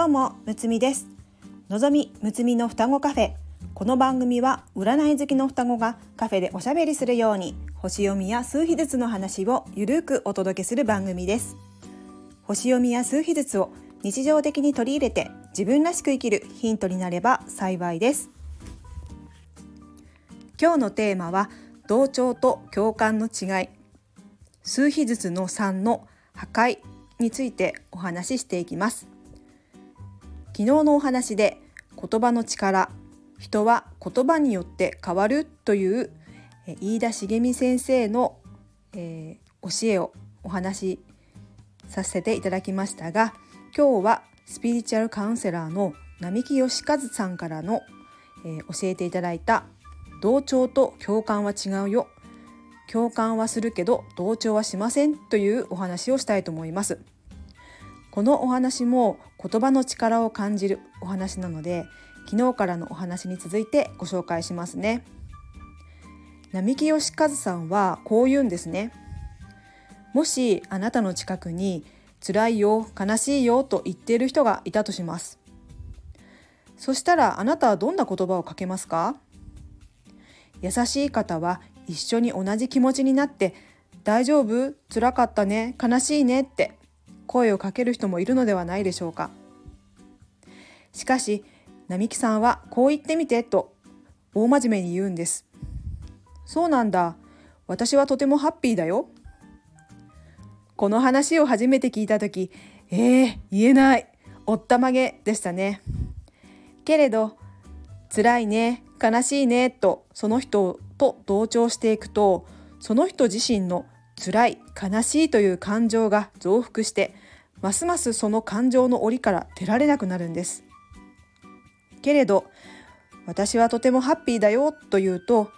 どうもむつみです。のぞみむつみの双子カフェ。この番組は占い好きの双子がカフェでおしゃべりするように星読みや数秘術の話をゆるくお届けする番組です。星読みや数秘術を日常的に取り入れて自分らしく生きるヒントになれば幸いです。今日のテーマは同調と共感の違い。数秘術の3の破壊についてお話ししていきます。昨日のお話で言葉の力人は言葉によって変わるという飯田茂美先生の、えー、教えをお話しさせていただきましたが今日はスピリチュアルカウンセラーの並木義和さんからの、えー、教えていただいた同調と共感は違うよ。共感はするけど同調はしませんというお話をしたいと思います。このお話も言葉の力を感じるお話なので昨日からのお話に続いてご紹介しますね。並木義和さんはこう言うんですね。もしあなたの近くに辛いよ悲しいよと言っている人がいたとします。そしたらあなたはどんな言葉をかけますか？優しい方は一緒に同じ気持ちになって大丈夫？辛かったね悲しいねって。声をかける人もいるのではないでしょうか。しかし並木さんはこう言ってみてと大真面目に言うんです。そうなんだ。私はとてもハッピーだよ。この話を初めて聞いた時えー、言えない。おったまげでしたね。けれど辛いね悲しいねとその人と同調していくとその人自身の辛い悲しいという感情が増幅してますますその感情の檻から出られなくなるんです。けれど私はとてもハッピーだよと言うと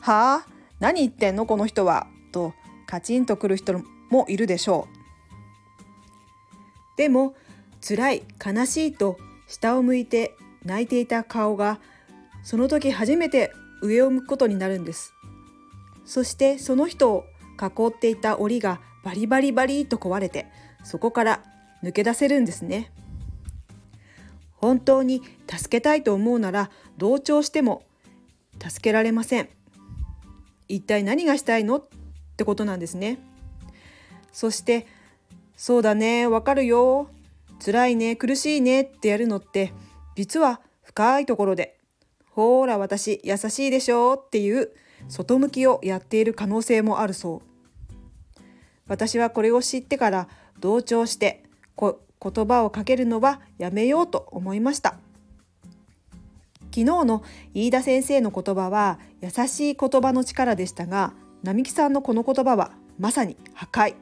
はあ何言ってんのこの人はとカチンとくる人もいるでしょう。でも辛い悲しいと下を向いて泣いていた顔がその時初めて上を向くことになるんです。そしてその人を囲っていた檻がバリバリバリと壊れてそこから抜け出せるんですね。本当に助けたいと思うなら同調しても助けられません。一体何がしたいの？ってことなんですね。そしてそうだねわかるよ。辛いね苦しいねってやるのって実は深いところでほーら私優しいでしょ？っていう外向きをやっている可能性もあるそう。私はこれを知ってから同調してこ言葉をかけるのはやめようと思いました。昨日の飯田先生の言葉は優しい言葉の力でしたが並木さんのこの言葉はまさに破壊。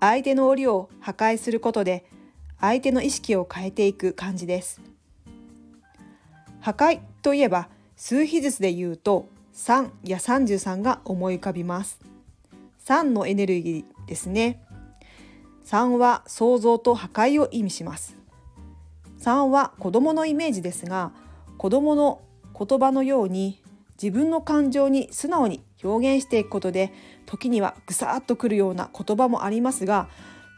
相手の檻を破壊することで相手の意識を変えていく感じです。破壊といえば数比術で言うと3や33が思い浮かびます。3のエネルギーですね。3は創造と破壊を意味します3は子供のイメージですが子供の言葉のように自分の感情に素直に表現していくことで時にはぐさっとくるような言葉もありますが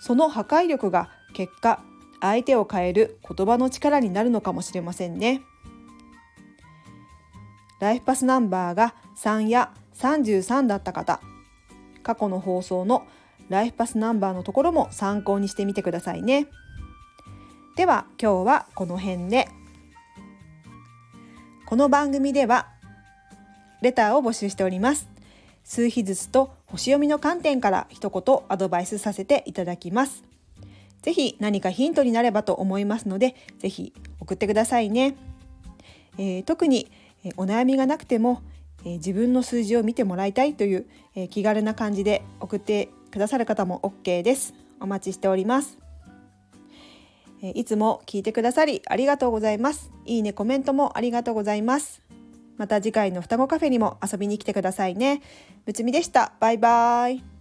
その破壊力が結果相手を変える言葉の力になるのかもしれませんね。ライフパスナンバーが3や33だった方過去の放送のライフパスナンバーのところも参考にしてみてくださいね。では今日はこの辺でこの番組ではレターを募集しております。数秘術と星読みの観点から一言アドバイスさせていただきます。ぜひ何かヒントになればと思いますので、ぜひ送ってくださいね。えー、特にお悩みがなくても自分の数字を見てもらいたいという気軽な感じで送ってくださる方も OK です。お待ちしております。いつも聞いてくださりありがとうございます。いいね、コメントもありがとうございます。また次回の双子カフェにも遊びに来てくださいね。むつみでした。バイバイ。